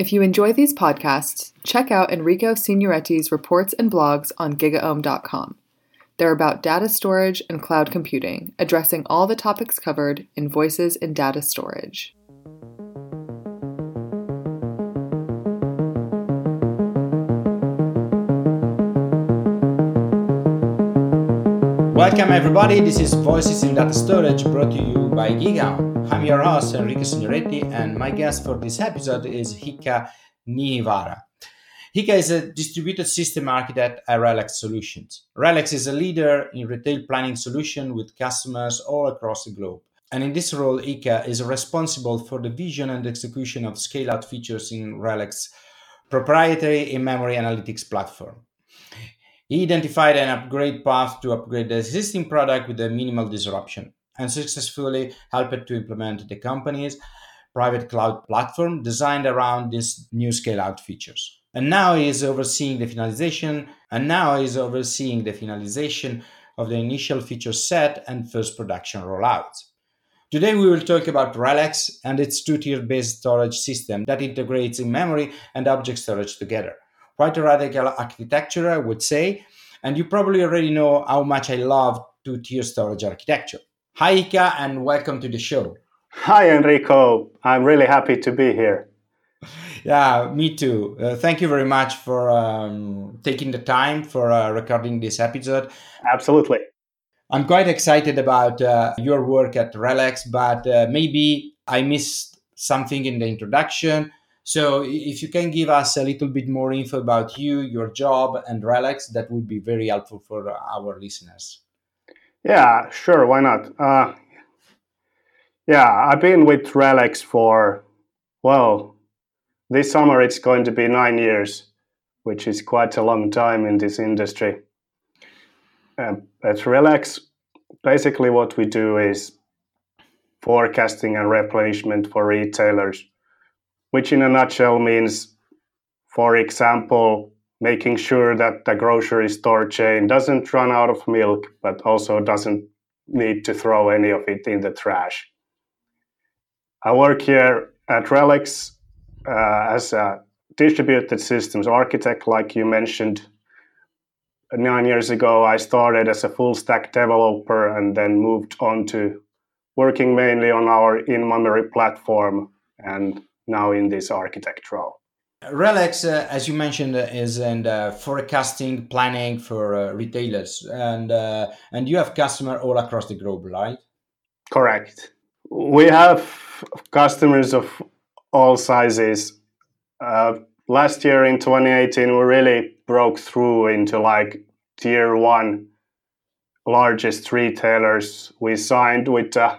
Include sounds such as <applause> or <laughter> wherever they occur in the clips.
If you enjoy these podcasts, check out Enrico Signoretti's reports and blogs on gigaom.com. They're about data storage and cloud computing, addressing all the topics covered in Voices in Data Storage. Welcome everybody, this is Voices in Data Storage brought to you by GigaOM. I'm your host Enrico Signoretti and my guest for this episode is Iikka Niinivaara. Iikka is a distributed system architect at Relex Solutions. Relex is a leader in retail planning solution with customers all across the globe. And in this role, Iikka is responsible for the vision and execution of scale-out features in Relex proprietary in-memory analytics platform. He identified an upgrade path to upgrade the existing product with a minimal disruption and successfully helped to implement the company's private cloud platform designed around these new scale out features. And now he is overseeing the finalization and now he is overseeing the finalization of the initial feature set and first production rollouts. Today we will talk about Relex and its two-tier based storage system that integrates in memory and object storage together quite a radical architecture, I would say. And you probably already know how much I love two-tier storage architecture. Hi, Iikka, and welcome to the show. Hi, Enrico. I'm really happy to be here. <laughs> Yeah, me too. Uh, thank you very much for um, taking the time for uh, recording this episode. Absolutely. I'm quite excited about uh, your work at Relex, but uh, maybe I missed something in the introduction. So if you can give us a little bit more info about you, your job, and Relex, that would be very helpful for our listeners. Yeah, sure. Why not? Uh, yeah, I've been with Relex for, well, this summer it's going to be nine years, which is quite a long time in this industry. Um, at Relex, basically what we do is forecasting and replenishment for retailers which in a nutshell means, for example, making sure that the grocery store chain doesn't run out of milk, but also doesn't need to throw any of it in the trash. I work here at Relex uh, as a distributed systems architect, like you mentioned. Nine years ago, I started as a full stack developer and then moved on to working mainly on our in memory platform and now in this architect role. Relex, uh, as you mentioned, uh, is in forecasting planning for uh, retailers, and uh, and you have customer all across the globe, right? Correct. We have customers of all sizes. Uh, last year in 2018, we really broke through into like tier one largest retailers. We signed with the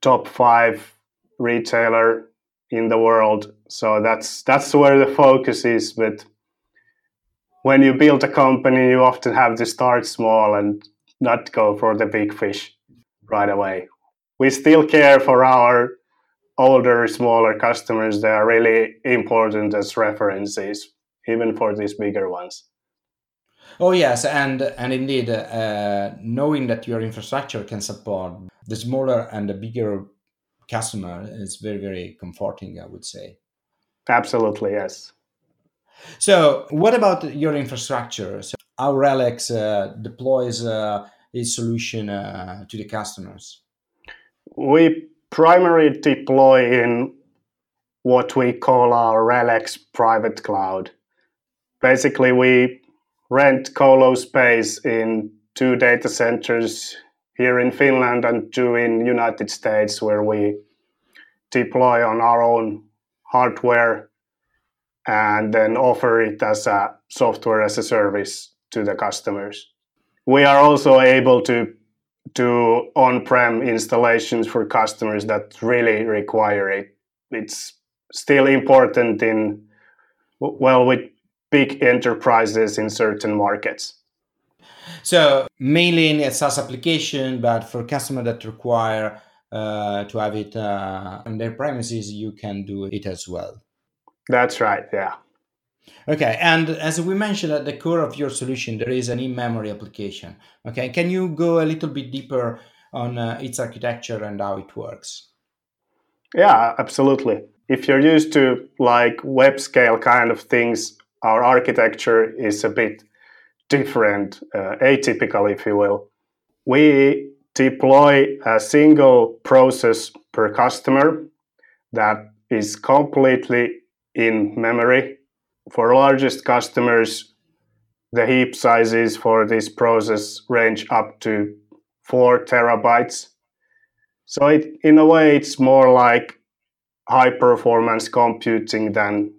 top five retailer in the world. So that's that's where the focus is. But when you build a company, you often have to start small and not go for the big fish right away. We still care for our older, smaller customers. They are really important as references, even for these bigger ones. Oh yes, and and indeed, uh, knowing that your infrastructure can support the smaller and the bigger customer is very very comforting i would say absolutely yes. So what about your infrastructure? So how relex uh, deploys uh, its solution uh, to the customers? We primarily deploy in what we call our relex private cloud. Basically we rent colo space in two data centers here in Finland and two in United States where we deploy on our own hardware and then offer it as a software as a service to the customers. We are also able to do on-prem installations for customers that really require it. It's still important in well with big enterprises in certain markets. So mainly in a SaaS application, but for customers that require uh, to have it uh, on their premises, you can do it as well. That's right. Yeah. Okay, and as we mentioned at the core of your solution, there is an in-memory application. Okay, can you go a little bit deeper on uh, its architecture and how it works? Yeah, absolutely. if you're used to like web scale kind of things, our architecture is a bit different, uh, atypical, if you will. We deploy a single process per customer that is completely in memory. For largest customers, the heap sizes for this process range up to four terabytes. So it, in a way, it's more like high performance computing than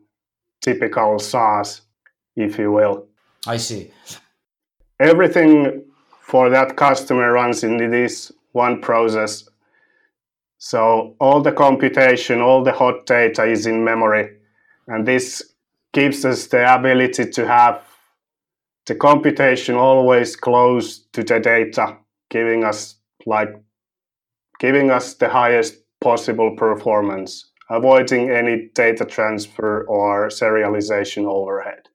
typical SaaS, if you will. I see. Everything for that customer runs in this one process. So all the computation, all the hot data is in memory. And this gives us the ability to have the computation always close to the data, giving us like giving us the highest possible performance, avoiding any data transfer or serialization overhead.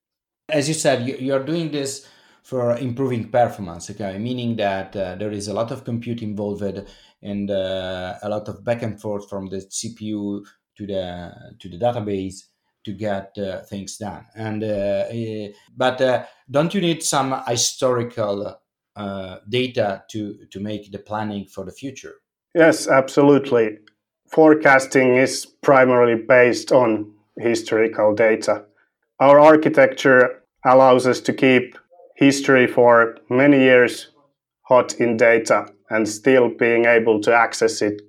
As you said, you, are doing this for improving performance, okay? Meaning that uh, there is a lot of compute involved and uh, a lot of back and forth from the CPU to the to the database to get uh, things done. And uh, eh, but uh, don't you need some historical uh, data to to make the planning for the future? Yes, absolutely. Forecasting is primarily based on historical data. Our architecture allows us to keep history for many years hot in data and still being able to access it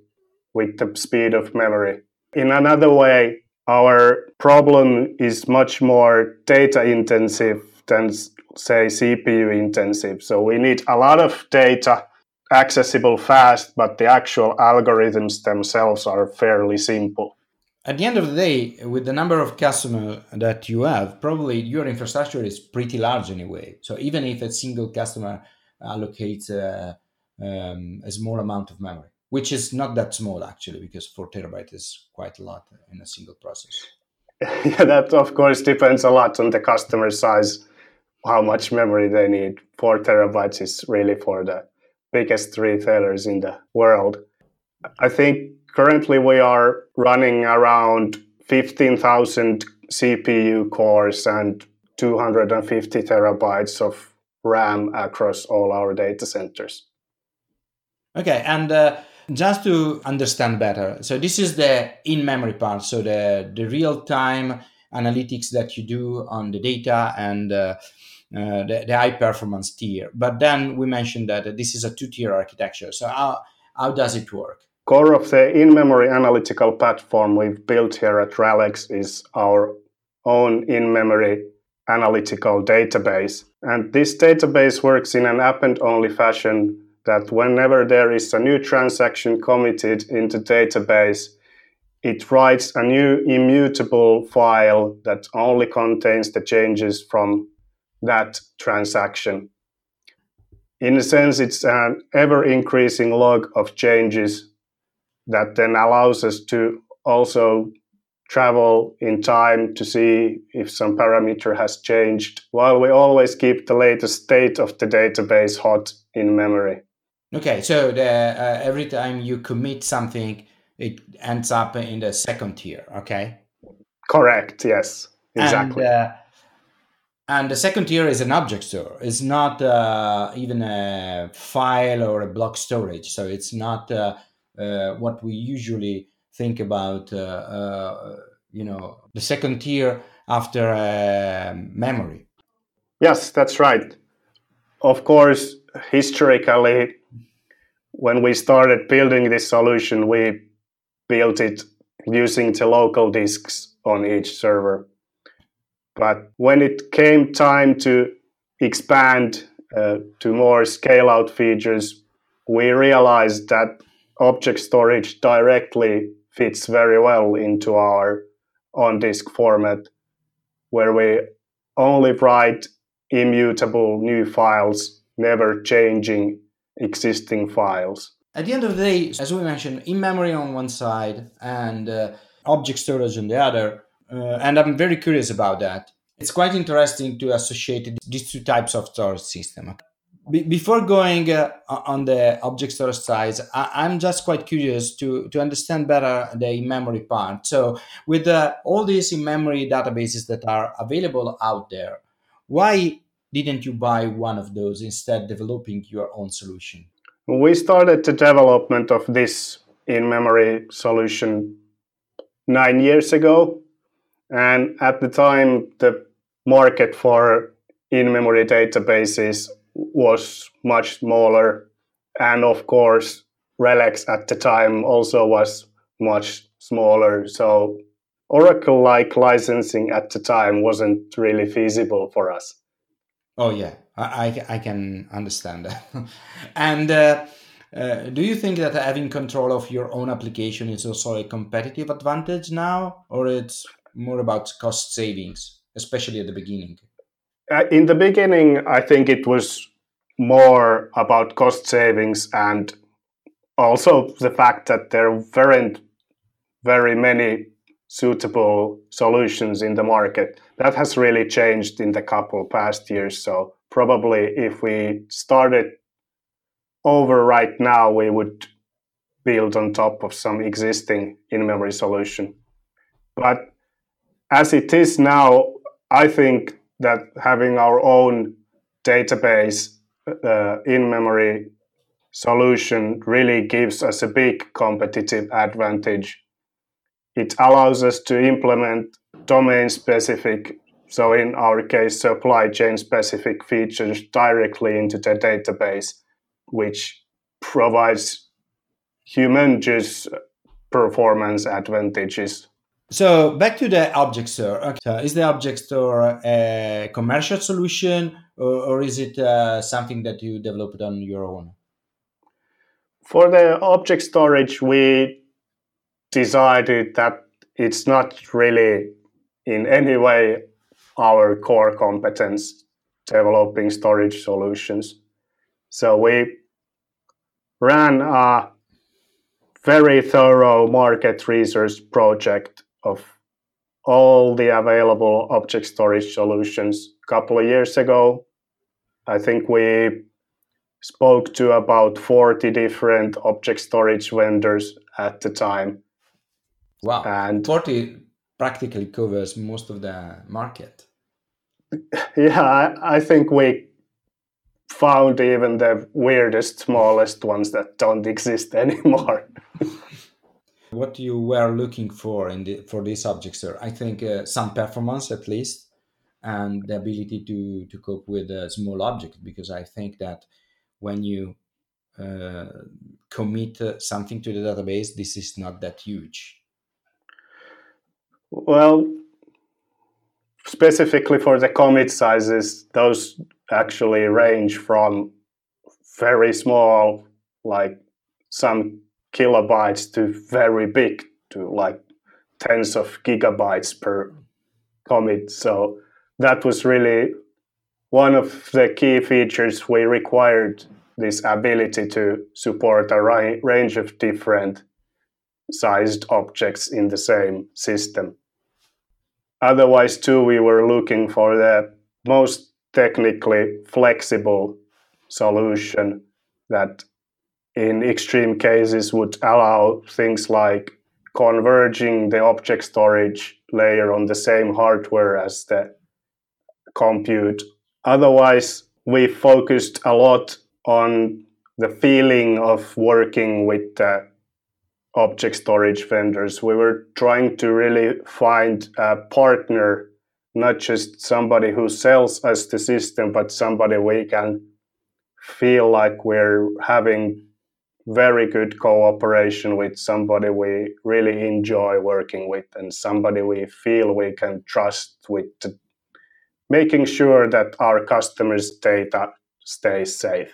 with the speed of memory. In another way, our problem is much more data intensive than, say, CPU intensive. So we need a lot of data accessible fast, but the actual algorithms themselves are fairly simple. At the end of the day, with the number of customers that you have, probably your infrastructure is pretty large anyway. So even if a single customer allocates a, um, a small amount of memory, which is not that small actually, because four terabytes is quite a lot in a single process. <laughs> yeah, that of course depends a lot on the customer size, how much memory they need. Four terabytes is really for the biggest retailers in the world. I think currently we are running around 15,000 CPU cores and 250 terabytes of RAM across all our data centers. Okay, and uh, just to understand better, so this is the in-memory part, so the the real-time analytics that you do on the data and uh, uh, the, the, high performance tier. But then we mentioned that this is a two-tier architecture. So how how does it work? Core of the in-memory analytical platform we've built here at RELEX is our own in-memory analytical database. And this database works in an append-only fashion that whenever there is a new transaction committed into database, it writes a new immutable file that only contains the changes from that transaction. In a sense, it's an ever increasing log of changes that then allows us to also travel in time to see if some parameter has changed, while we always keep the latest state of the database hot in memory. Okay, so the, uh, every time you commit something, it ends up in the second tier. Okay. Correct. Yes. Exactly. And, uh, and the second tier is an object store. It's not uh, even a file or a block storage. So it's not uh, what we usually think about. Uh, you know, the second tier after memory. Yes, that's right. Of course, historically, when we started building this solution, we built it using the local disks on each server. But when it came time to expand uh, to more scale out features, we realized that object storage directly fits very well into our on disk format, where we only write immutable new files, never changing existing files. At the end of the day, as we mentioned, in memory on one side and uh, object storage on the other, uh, and I'm very curious about that. It's quite interesting to associate these two types of storage system. Be- before going uh, on the object storage side, I- am just quite curious to, to understand better the in-memory part. So, with uh, all these in-memory databases that are available out there, why didn't you buy one of those instead developing your own solution? We started the development of this in-memory solution nine years ago, and at the time, the market for in-memory databases was much smaller. And of course, RELEX at the time also was much smaller. So Oracle like licensing at the time wasn't really feasible for us. Oh, yeah, I, I can understand that. <laughs> and uh, uh, do you think that having control of your own application is also a competitive advantage now, or it's more about cost savings, especially at the beginning? Uh, in the beginning, I think it was more about cost savings and also the fact that there weren't very many suitable solutions in the market. That has really changed in the couple past years. So probably if we started over right now, we would build on top of some existing in-memory solution. But as it is now, I think that having our own database uh, in-memory solution really gives us a big competitive advantage. It allows us to implement domain-specific, so in our case, supply chain-specific features directly into the database, which provides humongous performance advantages so back to the object store. Okay. Is the object store a commercial solution, or, or is it uh, something that you developed on your own? For the object storage, we decided that it's not really in any way our core competence developing storage solutions. So we ran a very thorough market research project of all the available object storage solutions a couple of years ago. I think we spoke to about 40 different object storage vendors at the time. Wow. And 40 practically covers most of the market. <laughs> Yeah, I, I think we found even the weirdest, smallest ones that don't <laughs> exist anymore. <laughs> what you were looking for in the, for this object store i think uh, some performance at least and the ability to to cope with a small object because i think that when you uh, commit uh, something to the database this is not that huge. Well specifically for the commit sizes those actually range from very small like some kilobytes to very big to like tens of gigabytes per commit. So that was really one of the key features we required this ability to support a range of different sized objects in the same system. Otherwise, too, we were looking for the most technically flexible solution that in extreme cases would allow things like converging the object storage layer on the same hardware as the compute. Otherwise, we focused a lot on the feeling of working with the object storage vendors. We were trying to really find a partner, not just somebody who sells us the system, but somebody we can feel like we're having very good cooperation with somebody we really enjoy working with and somebody we feel we can trust with making sure that our customers' data stays safe.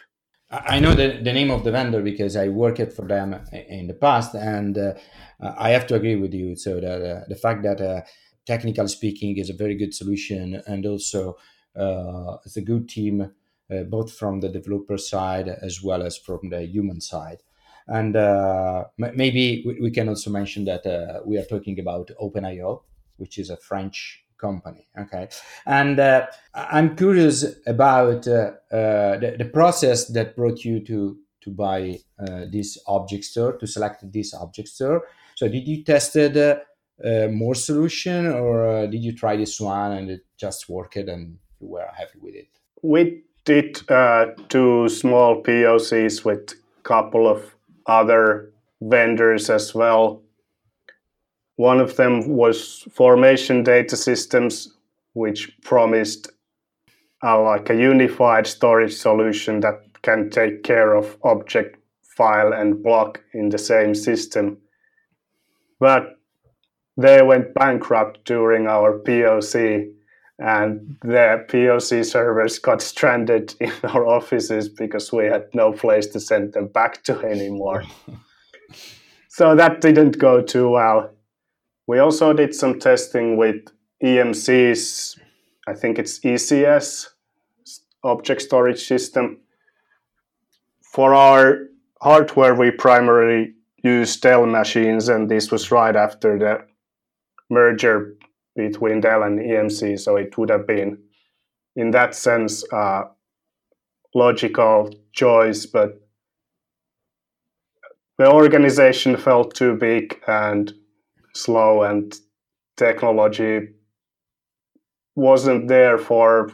I know the, the name of the vendor because I worked for them in the past, and uh, I have to agree with you. So that uh, the fact that, uh, technically speaking, is a very good solution, and also uh, it's a good team uh, both from the developer side as well as from the human side. And uh, m- maybe we, we, can also mention that uh, we are talking about OpenIO, which is a French company. Okay, and uh, I'm curious about uh, uh, the, the, process that brought you to to buy this object store to select this object store. So, did you tested more solution, or did you try this one and it just worked and you were happy with it? We did two small POCs with a couple of other vendors as well one of them was Formation Data Systems, which promised uh, like a unified storage solution that can take care of object, file, and block in the same system. But they went bankrupt during our POC, and the POC servers got stranded <laughs> in our offices because we had no place to send them back to anymore. <laughs> so that didn't go too well. We also did some testing with EMC's, I think it's ECS, object storage system. For our hardware, we primarily use Dell machines, and this was right after the merger between Dell and EMC, so it would have been, in that sense, a logical choice, but the organization felt too big and slow and technology wasn't there for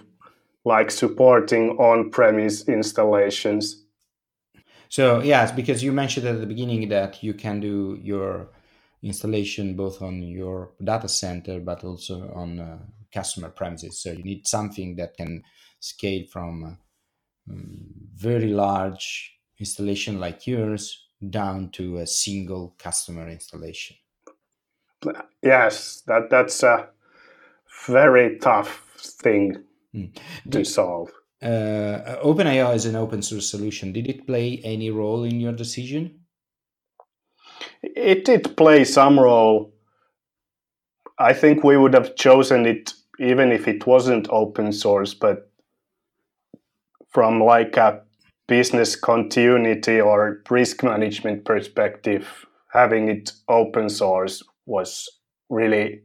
like supporting on-premise installations. So yes, because you mentioned at the beginning that you can do your installation both on your data center but also on uh, customer premises. So you need something that can scale from um, very large installation like yours down to a single customer installation yes, that that's a very tough thing mm. to solve. Uh, OpenIO is an open source solution. Did it play any role in your decision? It did play some role. I think we would have chosen it even if it wasn't open source, but from like a business continuity or risk management perspective, having it open source was really,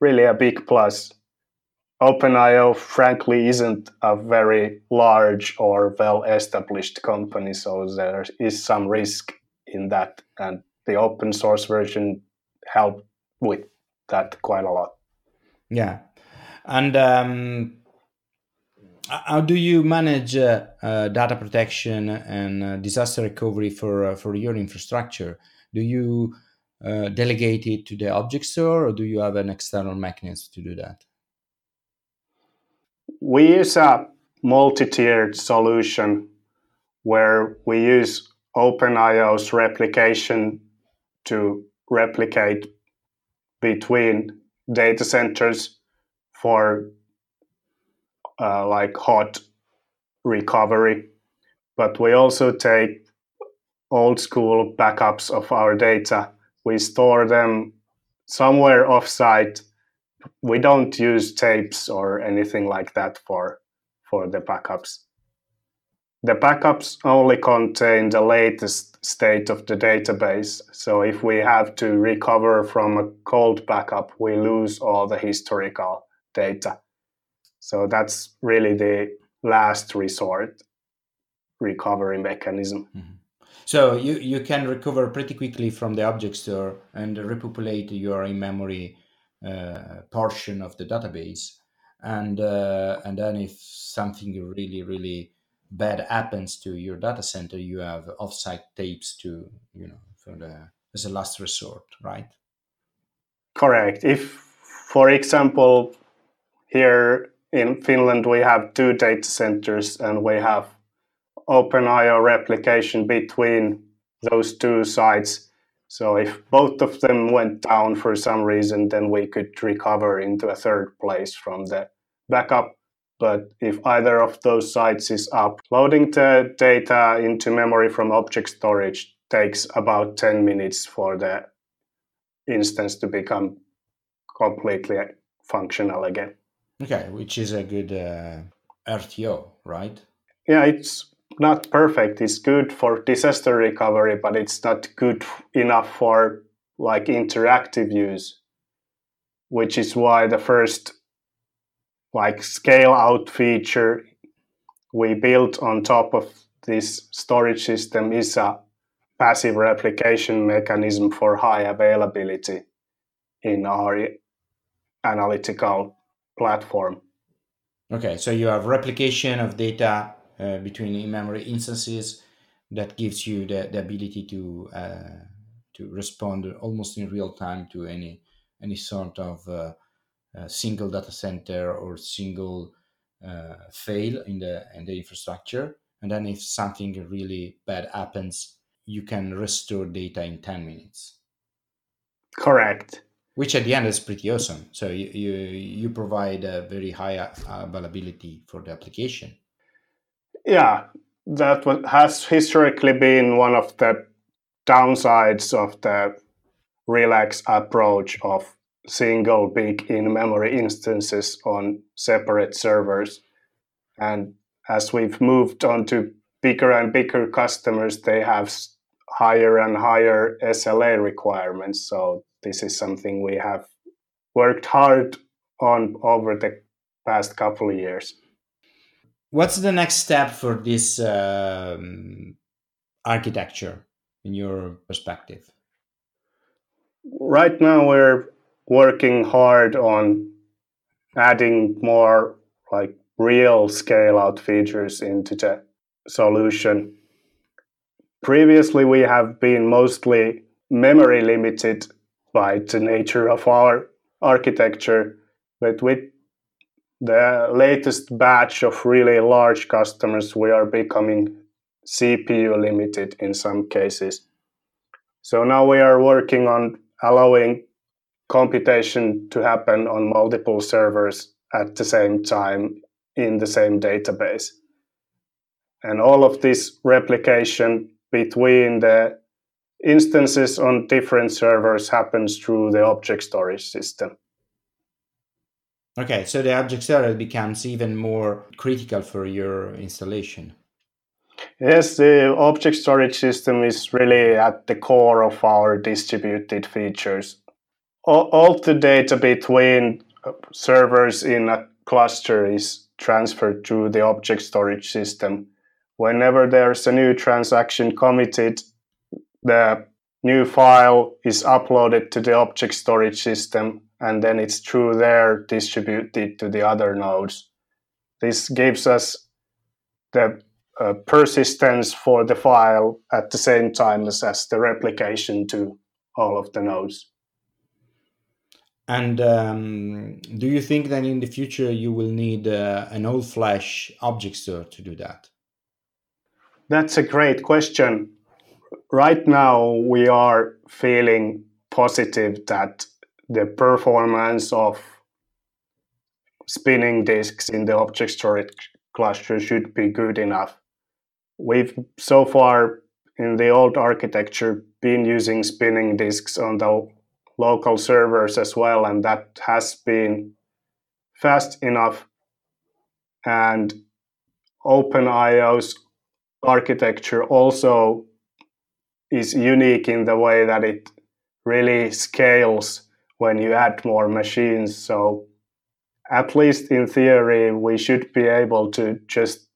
really a big plus. OpenIO, frankly, isn't a very large or well established company, so there is some risk in that. And the open source version helped with that quite a lot. Yeah. And um, how do you manage uh, uh, data protection and uh, disaster recovery for, uh, for your infrastructure? Do you uh, delegate it to the object store, or do you have an external mechanism to do that? We use a multi-tiered solution where we use OpenIO's replication to replicate between data centers for uh, like hot recovery. But we also take old school backups of our data we store them somewhere offsite. We don't use tapes or anything like that for for the backups. The backups only contain the latest state of the database. So if we have to recover from a cold backup, we lose all the historical data. So that's really the last resort recovery mechanism. Mm-hmm. So you, you can recover pretty quickly from the object store and repopulate your in-memory uh, portion of the database. And uh, and then if something really really bad happens to your data center, you have offsite tapes to you know for the as a last resort, right? Correct. If, for example, here in Finland we have two data centers and we have OpenIO replication between those two sites. So if both of them went down for some reason, then we could recover into a third place from the backup. But if either of those sites is up, loading the data into memory from object storage takes about 10 minutes for the instance to become completely functional again. Okay, which is a good uh, RTO, right? Yeah, it's not perfect. It's good for disaster recovery, but it's not good enough for like interactive use. which is why the first like scale out feature we built on top of this storage system is a passive replication mechanism for high availability in our analytical platform. Okay, so you have replication of data uh, between in-memory instances that gives you the, the ability to uh, to respond almost in real time to any any sort of uh, single data center or single uh, fail in the in the infrastructure. And then if something really bad happens, you can restore data in 10 minutes. Correct. Which at the end is pretty awesome. So you, you, you provide a very high uh, availability for the application. Yeah, that has historically been one of the downsides of the Relex approach of single big in-memory instances on separate servers. And as we've moved on to bigger and bigger customers, they have higher and higher SLA requirements. So this is something we have worked hard on over the past couple of years. What's the next step for this um, architecture in your perspective? Right now, we're working hard on adding more like real scale out features into the solution. Previously, we have been mostly memory limited by the nature of our architecture, but with the latest batch of really large customers, we are becoming CPU limited in some cases. So now we are working on allowing computation to happen on multiple servers at the same time in the same database. And all of this replication between the instances on different servers happens through the object storage system. Okay, so the object storage becomes even more critical for your installation. Yes, the object storage system is really at the core of our distributed features all, the data between uh, servers in a cluster is transferred to the object storage system. Whenever there's a new transaction committed, the new file is uploaded to the object storage system and then it's through there distributed to the other nodes. This gives us the uh, persistence for the file at the same time as, as the replication to all of the nodes. And um, do you think that in the future you will need uh, an all flash object store to do that? That's a great question. Right now, we are feeling positive that the performance of spinning disks in the object storage cluster should be good enough. We've so far in the old architecture been using spinning disks on the local servers as well, and that has been fast enough. And OpenIO's architecture also is unique in the way that it really scales when you add more machines. So, at least in theory, we should be able to just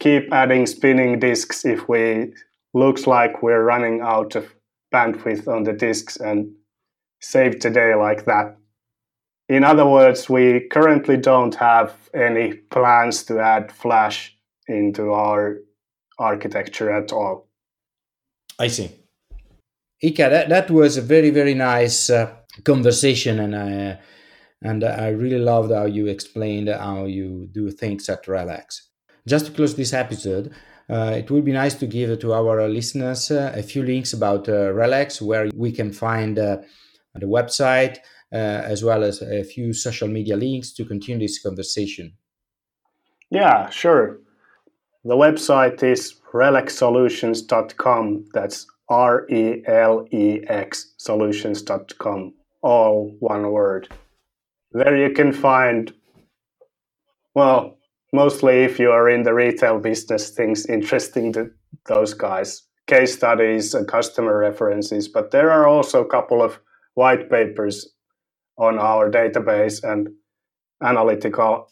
keep adding spinning disks if we looks like we're running out of bandwidth on the disks and save today like that. In other words, we currently don't have any plans to add Flash into our architecture at all. I see. Iikka, that, that was a very, very nice uh, conversation, and I, uh, and I really loved how you explained how you do things at RELEX. Just to close this episode, uh, it would be nice to give to our listeners uh, a few links about uh, RELEX, where we can find uh, the website, uh, as well as a few social media links to continue this conversation. Yeah, sure. The website is relexsolutions.com. That's R E L E X solutions.com, all one word. There you can find, well, mostly if you are in the retail business, things interesting to those guys, case studies and customer references. But there are also a couple of white papers on our database and analytical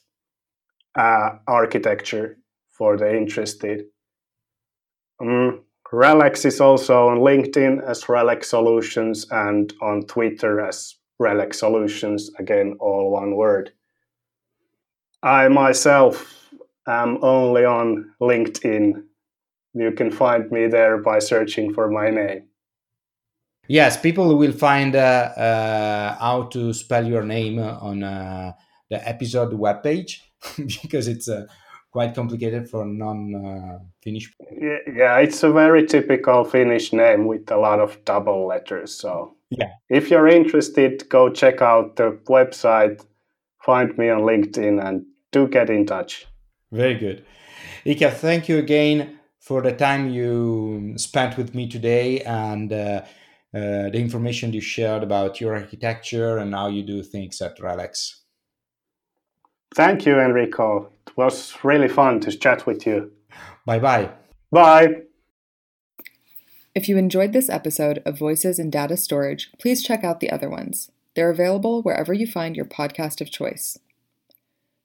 uh, architecture for the interested. Um, Relex is also on LinkedIn as Relex Solutions and on Twitter as Relex Solutions, again, all one word. I myself am only on LinkedIn. You can find me there by searching for my name. Yes, people will find uh, uh, how to spell your name on uh, the episode webpage <laughs> because it's uh, quite complicated for non-Finnish. Yeah, yeah, it's a very typical Finnish name with a lot of double letters. So yeah, if you're interested, go check out the website, find me on LinkedIn, and do get in touch. Very good, Iikka. Thank you again for the time you spent with me today and. Uh, uh, the information you shared about your architecture and how you do things at Relex. Thank you, Enrico. It was really fun to chat with you. Bye bye. Bye. If you enjoyed this episode of Voices in Data Storage, please check out the other ones. They're available wherever you find your podcast of choice.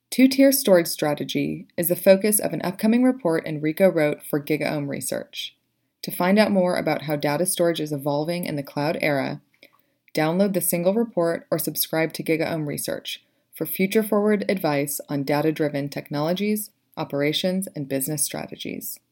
Two tier storage strategy is the focus of an upcoming report Enrico wrote for GigaOM Research. To find out more about how data storage is evolving in the cloud era, download the single report or subscribe to GigaOM Research for future forward advice on data driven technologies, operations, and business strategies.